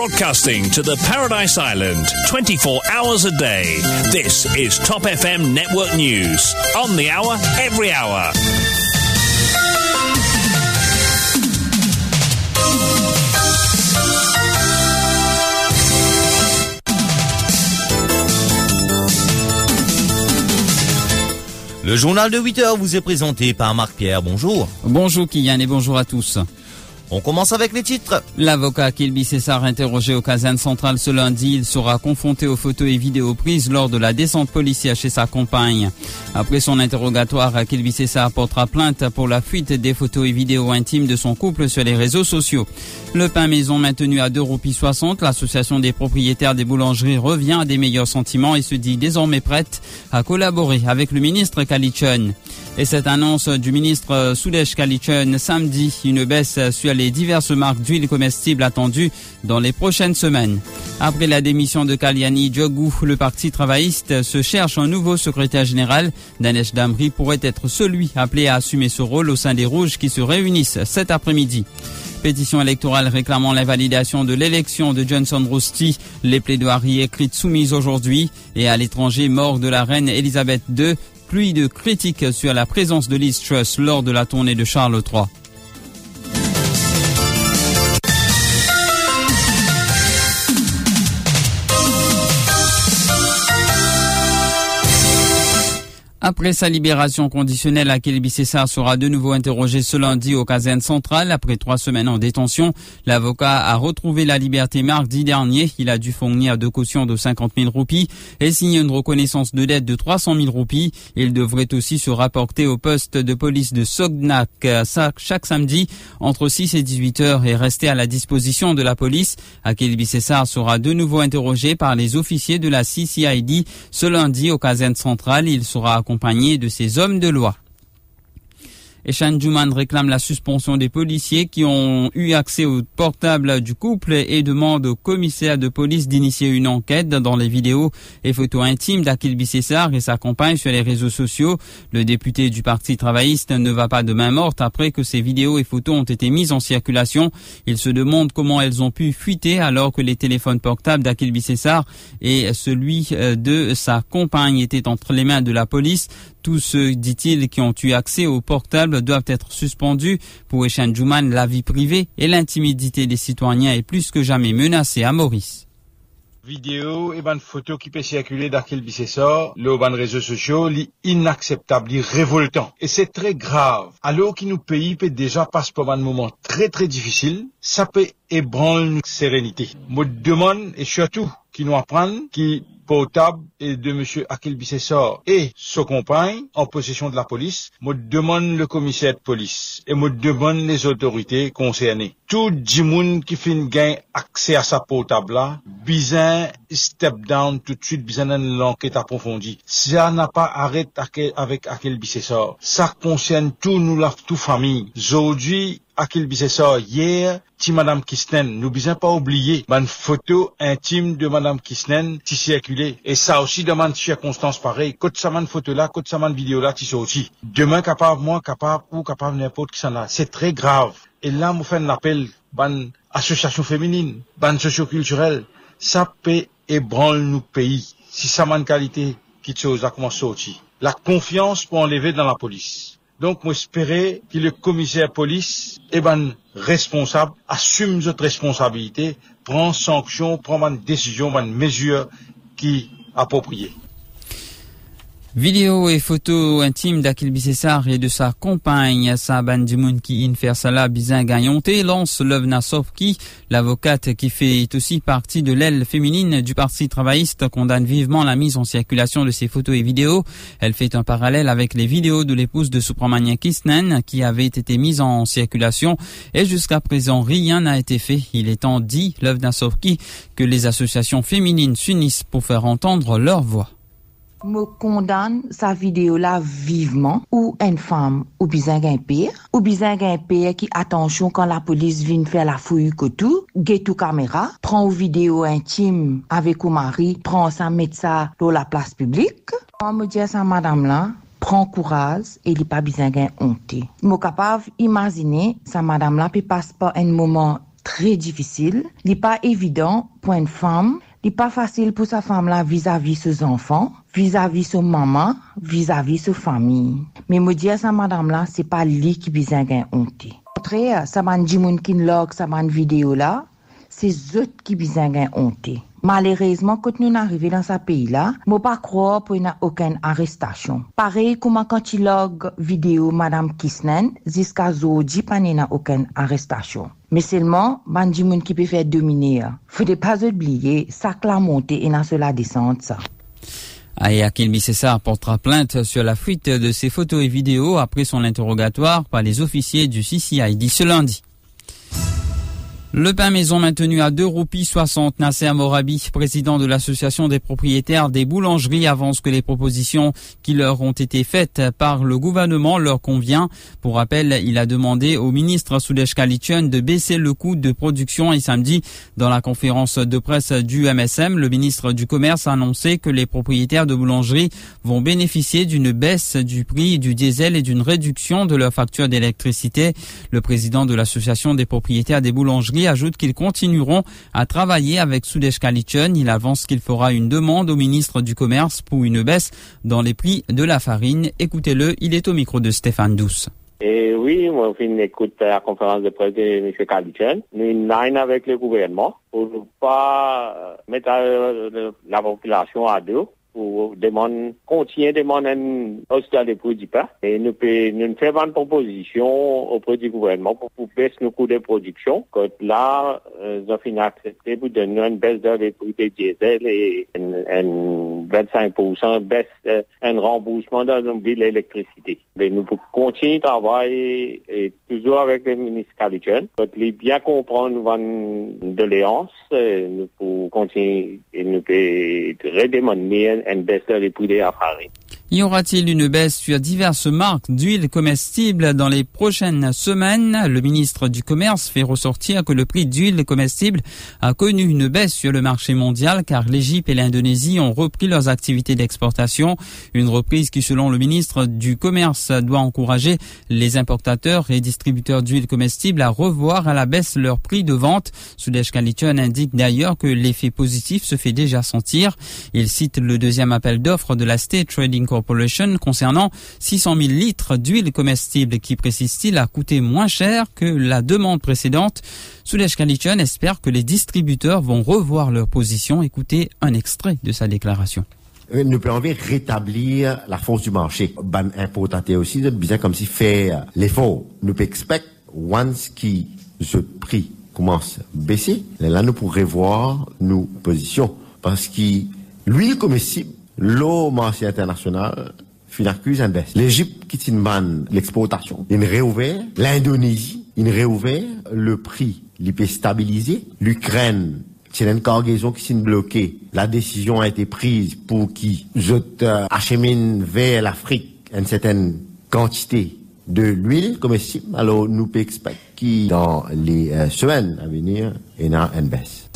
broadcasting to the Paradise Island 24 hours a day. This is Top FM Network News. On the hour, every hour. Le journal de 8 heures vous est présenté par Marc Pierre. Bonjour. Bonjour Kylian et bonjour à tous. On commence avec les titres. L'avocat Kilby César interrogé au caserne centrale ce lundi, il sera confronté aux photos et vidéos prises lors de la descente policière chez sa compagne. Après son interrogatoire, Kilby César portera plainte pour la fuite des photos et vidéos intimes de son couple sur les réseaux sociaux. Le pain maison maintenu à 2,60 roupies, l'association des propriétaires des boulangeries revient à des meilleurs sentiments et se dit désormais prête à collaborer avec le ministre Kalichun. Et cette annonce du ministre Soudesh Kalichun samedi, une baisse sur diverses marques d'huile comestible attendues dans les prochaines semaines. Après la démission de Kaliani Djogou, le parti travailliste se cherche un nouveau secrétaire général. Danesh Damri pourrait être celui appelé à assumer ce rôle au sein des Rouges qui se réunissent cet après-midi. Pétition électorale réclamant l'invalidation de l'élection de Johnson Rosti. Les plaidoiries écrites soumises aujourd'hui et à l'étranger mort de la reine Elisabeth II. Pluie de critiques sur la présence de Liz Truss lors de la tournée de Charles III. Après sa libération conditionnelle, Akil César sera de nouveau interrogé ce lundi au caserne centrale. Après trois semaines en détention, l'avocat a retrouvé la liberté mardi dernier. Il a dû fournir deux cautions de 50 000 roupies et signer une reconnaissance de dette de 300 000 roupies. Il devrait aussi se rapporter au poste de police de Sognak chaque samedi entre 6 et 18 heures et rester à la disposition de la police. Akil César sera de nouveau interrogé par les officiers de la CCID ce lundi au caserne centrale. Il sera accompagné de ses hommes de loi. Eshan Juman réclame la suspension des policiers qui ont eu accès au portable du couple et demande au commissaire de police d'initier une enquête dans les vidéos et photos intimes d'Akil Bissessar et sa compagne sur les réseaux sociaux. Le député du Parti travailliste ne va pas de main morte après que ces vidéos et photos ont été mises en circulation. Il se demande comment elles ont pu fuiter alors que les téléphones portables d'Akil Bissessar et celui euh, de sa compagne étaient entre les mains de la police. Tous ceux, dit-il, qui ont eu accès au portable doivent être suspendus. Pour Eshan Juman, la vie privée et l'intimidité des citoyens est plus que jamais menacée à Maurice. Vidéo et bonne photo qui peut circuler d'Akil Bissessor, le ban réseaux sociaux, l'inacceptable, révoltant. Et c'est très grave. Alors que nos pays peut déjà passer par un moment très très difficile, ça peut ébranler notre sérénité. Me demande, et surtout, qui nous apprennent, qui portable et de M. Akil Bissessor et sa compagne en possession de la police, me demande le commissaire de police et me demande les autorités concernées. Tout le qui fait gain accès à sa portable là, besoin step down tout de suite, besoin d'une enquête approfondie. Ça n'a pas arrêté avec Akil Bissessor. Ça concerne tout nous, la toute famille. Aujourd'hui, Akil Bissessor, hier, ti Madame Kisnen, nous besoin pas oublier, une photo intime de Madame Kisnen qui circulait. Et ça aussi demande circonstances pareilles. Quand ça une photo là, quand ça une vidéo là, qui aussi. Demain, capable, moi, capable, ou capable n'importe qui s'en a. C'est très grave. Et là, moi, fait un appel, ban association féminine, ban socioculturelle. Ça peut ébranler nos pays. Si ça une qualité, qui chose a commencé aussi. La confiance pour enlever dans la police. Donc, moi, espérais que le commissaire police, eh ben, responsable, assume notre responsabilité, prend sanction, prend une décision, une mesure qui appropriée. Vidéo et photos intimes d'Akil Bissessar et de sa compagne Saban Dimoun qui Infersala Bizin Gagnonte lance Lovna Sofki, l'avocate qui fait aussi partie de l'aile féminine du Parti travailliste, condamne vivement la mise en circulation de ces photos et vidéos. Elle fait un parallèle avec les vidéos de l'épouse de Supramania Kisnen qui avaient été mises en circulation et jusqu'à présent rien n'a été fait. Il est temps, dit Lovna Sofki, que les associations féminines s'unissent pour faire entendre leur voix me condamne sa vidéo là vivement ou une femme ou bien un ou bien un qui attention quand la police vient faire la fouille que tout tout caméra prend une vidéo intime avec ou mari prend ça met ça dans la place publique on me dit à sa madame là prend courage et il pas besoin honte. Je capable imaginer sa madame là peut passer par un moment très difficile. Il n'est pas évident pour une femme. N'est pas facile pour sa femme-là vis-à-vis ses enfants, vis-à-vis son maman, vis-à-vis sa famille. Mais me dire ça, madame-là, c'est pas lui qui besoin gain honte. Après, ça m'a dit mon log, ça m'a vidéo là, c'est eux qui besoin gain honte. Malheureusement, quand nous arrivons dans ce pays-là, je ne pas qu'il n'y a aucune arrestation. Pareil comme quand il log vidéo Madame Kisnen, jusqu'à aujourd'hui, il n'y a aucune arrestation. Mais seulement, bandi moun qui peut faire dominer. Faut pas oublier, ça la montée et dans cela descente. Ayakil César portera plainte sur la fuite de ses photos et vidéos après son interrogatoire par les officiers du CCID ce lundi. Le pain maison maintenu à 2 roupies 60. Nasser Morabi, président de l'association des propriétaires des boulangeries, avance que les propositions qui leur ont été faites par le gouvernement leur convient. Pour rappel, il a demandé au ministre Soudesh Kalichun de baisser le coût de production et samedi, dans la conférence de presse du MSM, le ministre du Commerce a annoncé que les propriétaires de boulangeries vont bénéficier d'une baisse du prix du diesel et d'une réduction de leur facture d'électricité. Le président de l'association des propriétaires des boulangeries ajoute qu'ils continueront à travailler avec Sudesh Kalichun. Il avance qu'il fera une demande au ministre du Commerce pour une baisse dans les prix de la farine. Écoutez-le, il est au micro de Stéphane Douce. Et oui, moi, je écoute la conférence de presse de M. Kalichun. Nous sommes avec le gouvernement pour ne pas mettre la population à dos ou demande, contient demande un hostile des produits pas? Et nous, nous faisons une proposition auprès du gouvernement pour, pour baisser nos coûts de production. Quand là, euh, nous avons accepté pour donner une baisse des prix de diesel et un, 25% baisse, euh, un remboursement dans nos billes d'électricité. Mais nous pouvons continuer à travailler et toujours avec le ministre Calichon. Quand il bien comprendre nos doléances, euh, nous pouvons continuer et nous pouvons redemander y aura-t-il une baisse sur diverses marques d'huile comestible dans les prochaines semaines? Le ministre du Commerce fait ressortir que le prix d'huile comestible a connu une baisse sur le marché mondial car l'Égypte et l'Indonésie ont repris leurs activités d'exportation. Une reprise qui, selon le ministre du Commerce, doit encourager les importateurs et distributeurs d'huile comestible à revoir à la baisse leur prix de vente. Sudesh Kalichon indique d'ailleurs que l'effet positif se fait déjà sentir. Il cite le deuxième appel d'offres de la State Trading Corporation concernant 600 000 litres d'huile comestible qui, précise-t-il, a coûté moins cher que la demande précédente. Sudesh Kalichon espère que les distributeurs vont revoir leur position. Écoutez un extrait de sa déclaration. Euh, nous pouvons rétablir la force du marché. Ban importateur aussi, bien comme si fait l'effort. Nous expect once qui ce prix commence à baisser, là nous pourrons revoir nos positions. Parce que L'huile comestible, l'eau marché international, finalement, en baisse. L'Égypte qui ban l'exportation, il réouvert. L'Indonésie, il réouvert. Le prix, il peut stabiliser. L'Ukraine, c'est une cargaison qui s'est bloquée. La décision a été prise pour qui je achemine vers l'Afrique une certaine quantité de l'huile comestible. Alors, nous pouvons espérer dans les euh, semaines à venir, il y a une baisse.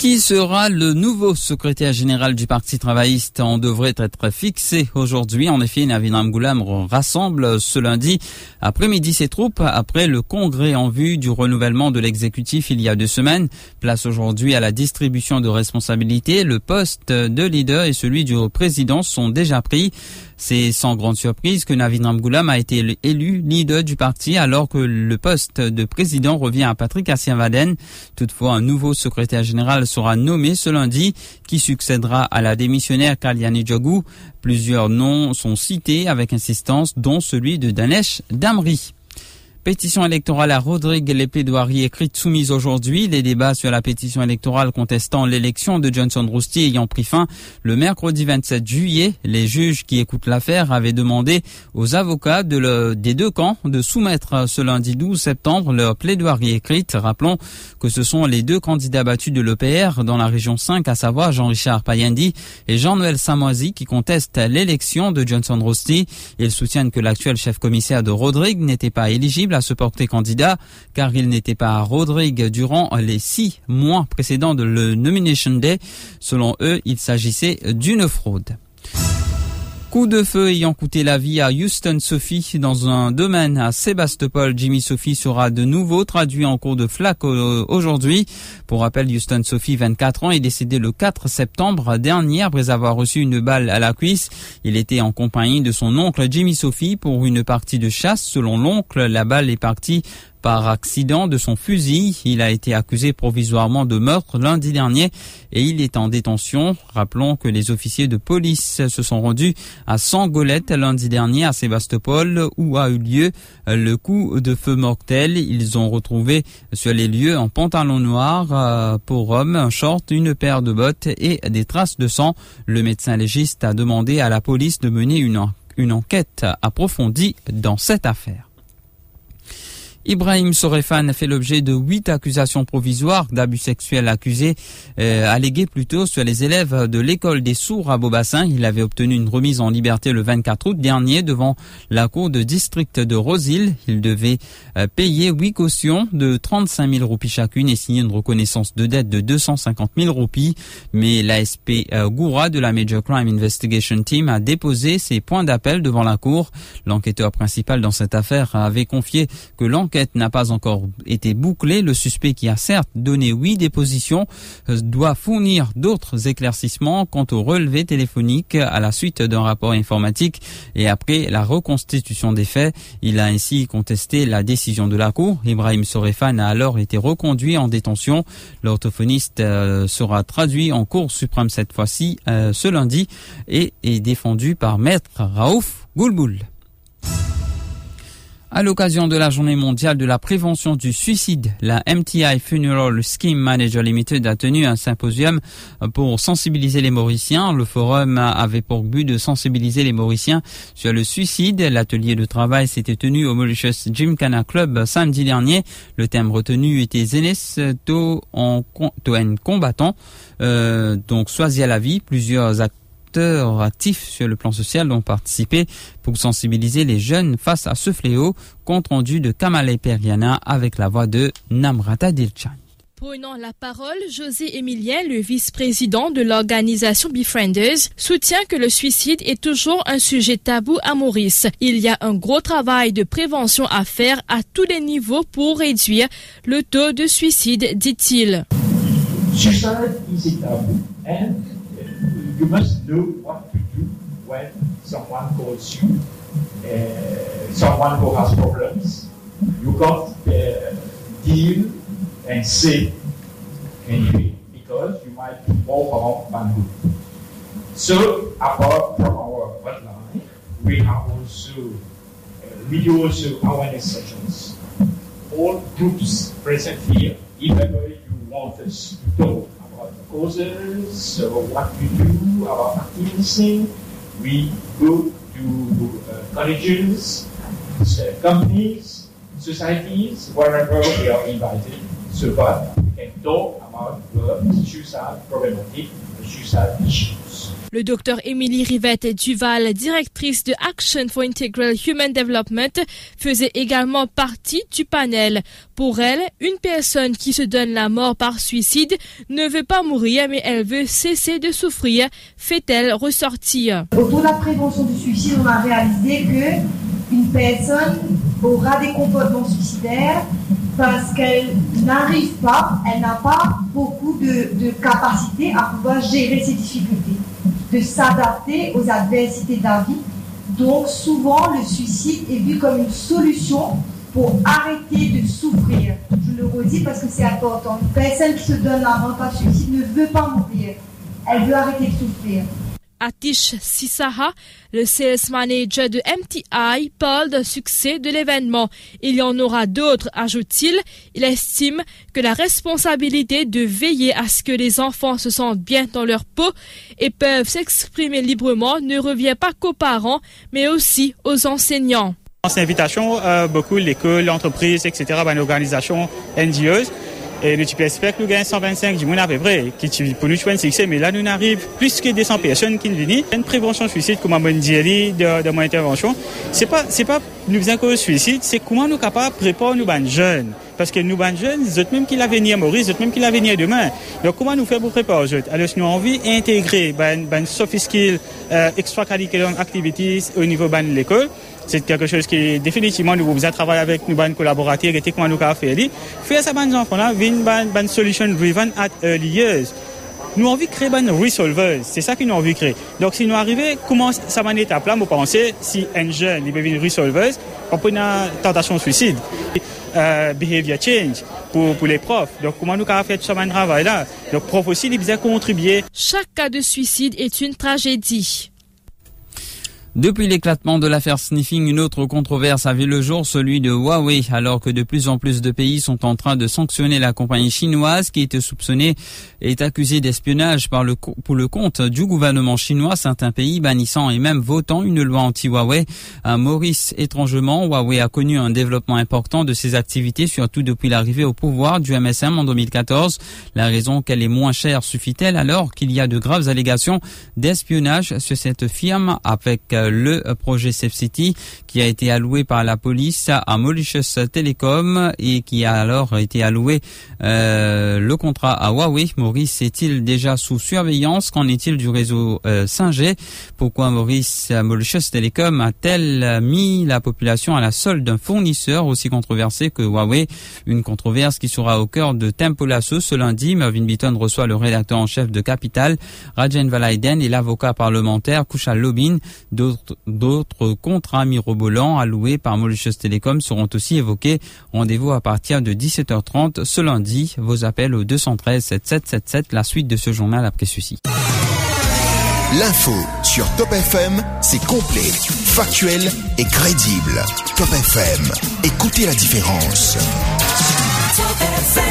Qui sera le nouveau secrétaire général du Parti travailliste On devrait être fixé aujourd'hui. En effet, Navinam Goulam rassemble ce lundi après-midi ses troupes après le congrès en vue du renouvellement de l'exécutif il y a deux semaines. Place aujourd'hui à la distribution de responsabilités. Le poste de leader et celui du président sont déjà pris. C'est sans grande surprise que Navin Ramgoulam a été élu leader du parti alors que le poste de président revient à Patrick Assiavaden. Toutefois, un nouveau secrétaire général sera nommé ce lundi qui succédera à la démissionnaire Kalyani Djogou. Plusieurs noms sont cités avec insistance dont celui de Danesh Damri. Pétition électorale à Rodrigue, les plaidoiries écrites soumises aujourd'hui, les débats sur la pétition électorale contestant l'élection de Johnson Rousty ayant pris fin le mercredi 27 juillet. Les juges qui écoutent l'affaire avaient demandé aux avocats des deux camps de soumettre ce lundi 12 septembre leur plaidoirie écrite. Rappelons que ce sont les deux candidats battus de l'EPR dans la région 5, à savoir Jean-Richard Payandi et Jean-Noël Samoisi qui contestent l'élection de Johnson Rousty. Ils soutiennent que l'actuel chef commissaire de Rodrigue n'était pas éligible à se porter candidat car il n'était pas Rodrigue durant les six mois précédents de le Nomination Day. Selon eux, il s'agissait d'une fraude. Coup de feu ayant coûté la vie à Houston Sophie dans un domaine à Sébastopol. Jimmy Sophie sera de nouveau traduit en cours de flaque aujourd'hui. Pour rappel, Houston Sophie, 24 ans, est décédé le 4 septembre dernier après avoir reçu une balle à la cuisse. Il était en compagnie de son oncle Jimmy Sophie pour une partie de chasse. Selon l'oncle, la balle est partie par accident de son fusil. Il a été accusé provisoirement de meurtre lundi dernier et il est en détention. Rappelons que les officiers de police se sont rendus à Sangolette lundi dernier à Sébastopol où a eu lieu le coup de feu mortel. Ils ont retrouvé sur les lieux un pantalon noir euh, pour homme, un short, une paire de bottes et des traces de sang. Le médecin légiste a demandé à la police de mener une enquête approfondie dans cette affaire. Ibrahim Sorefan fait l'objet de huit accusations provisoires d'abus sexuels accusés, euh, allégués plutôt sur les élèves de l'école des sourds à Beaubassin. Il avait obtenu une remise en liberté le 24 août dernier devant la cour de district de Rosil. Il devait euh, payer huit cautions de 35 000 roupies chacune et signer une reconnaissance de dette de 250 000 roupies. Mais l'ASP euh, Goura de la Major Crime Investigation Team a déposé ses points d'appel devant la cour. L'enquêteur principal dans cette affaire avait confié que l'enquête l'enquête n'a pas encore été bouclée. Le suspect qui a certes donné huit dépositions euh, doit fournir d'autres éclaircissements quant au relevé téléphonique à la suite d'un rapport informatique et après la reconstitution des faits. Il a ainsi contesté la décision de la Cour. Ibrahim Sorefan a alors été reconduit en détention. L'orthophoniste euh, sera traduit en Cour suprême cette fois-ci euh, ce lundi et est défendu par Maître Raouf Goulboul. À l'occasion de la journée mondiale de la prévention du suicide, la MTI Funeral Scheme Manager Limited a tenu un symposium pour sensibiliser les Mauriciens. Le forum avait pour but de sensibiliser les Mauriciens sur le suicide. L'atelier de travail s'était tenu au Mauritius Gymkhana Club samedi dernier. Le thème retenu était Zenes to en combattant. Euh, donc, choisir la vie. Plusieurs acteurs acteurs actifs sur le plan social ont participé pour sensibiliser les jeunes face à ce fléau. Compte rendu de Kamale Periana avec la voix de Namrata Dilchan. Prenant la parole, José Emilien, le vice-président de l'organisation Befrienders, soutient que le suicide est toujours un sujet tabou à Maurice. Il y a un gros travail de prévention à faire à tous les niveaux pour réduire le taux de suicide, dit-il. You must know what to do when someone calls you, uh, someone who has problems. You can't uh, deal and say anything because you might do more harm than good. So, apart from our hotline, we have also uh, we do also awareness sessions. All groups present here, even though you want us to talk causes, so what we do, our activism. We go to uh, colleges, uh, companies, societies, wherever we are invited, so that we can talk about the suicide problematic, the suicide issues. Le docteur Émilie Rivette Duval, directrice de Action for Integral Human Development, faisait également partie du panel. Pour elle, une personne qui se donne la mort par suicide ne veut pas mourir, mais elle veut cesser de souffrir, fait-elle ressortir. Autour de la prévention du suicide, on a réalisé que une personne aura des comportements suicidaires parce qu'elle n'arrive pas, elle n'a pas beaucoup de, de capacité à pouvoir gérer ses difficultés de s'adapter aux adversités de la vie. Donc souvent, le suicide est vu comme une solution pour arrêter de souffrir. Je le redis parce que c'est important. Une personne qui se donne la mort par suicide ne veut pas mourir. Elle veut arrêter de souffrir. Atish Sisaha, le sales manager de MTI, parle d'un succès de l'événement. Il y en aura d'autres, ajoute-t-il. Il estime que la responsabilité de veiller à ce que les enfants se sentent bien dans leur peau et peuvent s'exprimer librement ne revient pas qu'aux parents, mais aussi aux enseignants. C'est invitation, euh, beaucoup l'école, l'entreprise, etc., ben, l'organisation NGOs. Et nous espérons que nous gagnons 125 du monde à peu près, qui pour nous un succès, mais là nous arrivons plus que 200 personnes qui nous viennent. Une prévention suicide, comme on dit de mon intervention, c'est pas, c'est pas nous faisons cause suicide, c'est comment nous sommes capables de préparer nos jeunes. Parce que nous, ben jeunes, c'est même qui l'avenir Maurice, c'est même qui l'avenir demain. Donc, comment nous faire pour préparer aux Alors, nous avons envie d'intégrer ben, ben soft skill, euh, extracurricular activities au niveau ben, de l'école. C'est quelque chose qui, définitivement, nous vous travailler avec nos ben, collaborateurs et comment nous avons fait. Faire ça, ben, enfants-là, une ben, ben, solution driven at early years. Nous avons envie de créer ben resolvers. C'est ça que nous avons envie de créer. Donc, si nous arrivons, comment ça va étape là, vous pensez, si un jeune, il veut une on peut une tentation de suicide. Euh, behavior change pour, pour les profs. Donc, comment nous avons fait ce travail là? Donc, profs aussi, ils bien contribuer. Chaque cas de suicide est une tragédie. Depuis l'éclatement de l'affaire Sniffing, une autre controverse a vu le jour, celui de Huawei, alors que de plus en plus de pays sont en train de sanctionner la compagnie chinoise qui était soupçonnée et accusée d'espionnage par le, pour le compte du gouvernement chinois, certains pays bannissant et même votant une loi anti-Huawei. À Maurice, étrangement, Huawei a connu un développement important de ses activités, surtout depuis l'arrivée au pouvoir du MSM en 2014. La raison qu'elle est moins chère suffit-elle alors qu'il y a de graves allégations d'espionnage sur cette firme avec le projet Safe City qui a été alloué par la police à Mauritius Telecom et qui a alors été alloué euh, le contrat à Huawei. Maurice est-il déjà sous surveillance? Qu'en est-il du réseau 5G euh, Pourquoi Maurice Mauritius Telecom a-t-elle mis la population à la solde d'un fournisseur aussi controversé que Huawei? Une controverse qui sera au cœur de Tempo Lasso ce lundi. Mervyn Beaton reçoit le rédacteur en chef de Capital, Rajen Valaiden et l'avocat parlementaire Kushal Lobin. D'autres contrats mirobolants alloués par Mauritius Telecom seront aussi évoqués. Rendez-vous à partir de 17h30 ce lundi. Vos appels au 213 7777, la suite de ce journal après ceci. L'info sur Top FM, c'est complet, factuel et crédible. Top FM, écoutez la différence. Top FM,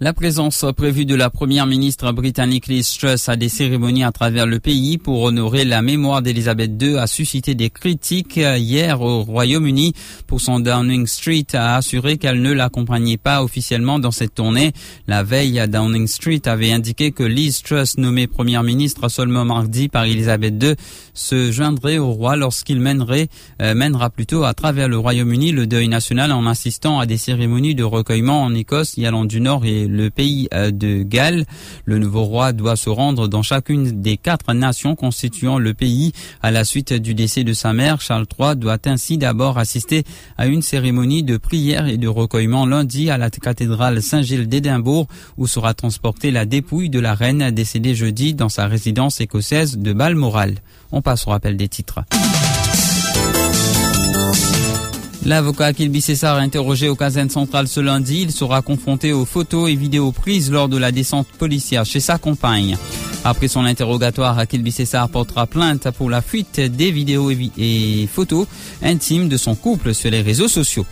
La présence prévue de la première ministre britannique Liz Truss à des cérémonies à travers le pays pour honorer la mémoire d'Elisabeth II a suscité des critiques hier au Royaume-Uni. Pour son Downing Street a assuré qu'elle ne l'accompagnait pas officiellement dans cette tournée. La veille, Downing Street avait indiqué que Liz Truss, nommée première ministre seulement mardi par Elisabeth II, se joindrait au roi lorsqu'il mènerait, euh, mènera plutôt à travers le Royaume-Uni le deuil national en assistant à des cérémonies de recueillement en Écosse, Irlande du Nord et le pays euh, de Galles. Le nouveau roi doit se rendre dans chacune des quatre nations constituant le pays. À la suite du décès de sa mère, Charles III doit ainsi d'abord assister à une cérémonie de prière et de recueillement lundi à la cathédrale Saint-Gilles d'Édimbourg où sera transportée la dépouille de la reine décédée jeudi dans sa résidence écossaise de Balmoral. On passe au rappel des titres. L'avocat Kilby César interrogé au caserne centrale ce lundi. Il sera confronté aux photos et vidéos prises lors de la descente policière chez sa compagne. Après son interrogatoire, Akil César portera plainte pour la fuite des vidéos et photos intimes de son couple sur les réseaux sociaux.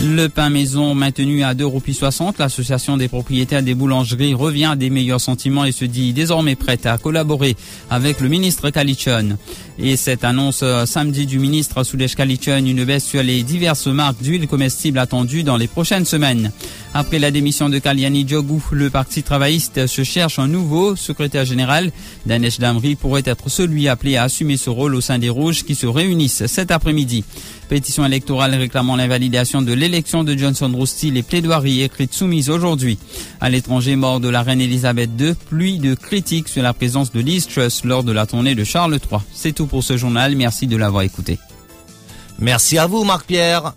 Le pain maison maintenu à 2,60 l'association des propriétaires des boulangeries revient à des meilleurs sentiments et se dit désormais prête à collaborer avec le ministre Kalichon. Et cette annonce euh, samedi du ministre Soudesh Kalichon, une baisse sur les diverses marques d'huile comestible attendues dans les prochaines semaines. Après la démission de Kaliani Djogou, le Parti travailliste se cherche un nouveau secrétaire général. Danesh Damri pourrait être celui appelé à assumer ce rôle au sein des Rouges qui se réunissent cet après-midi. Pétition électorale réclamant l'invalidation de l'élection de Johnson Rousty, les plaidoiries écrites soumises aujourd'hui. À l'étranger, mort de la reine Elisabeth II, pluie de critiques sur la présence de Liz Truss lors de la tournée de Charles III. C'est tout pour ce journal. Merci de l'avoir écouté. Merci à vous, Marc-Pierre.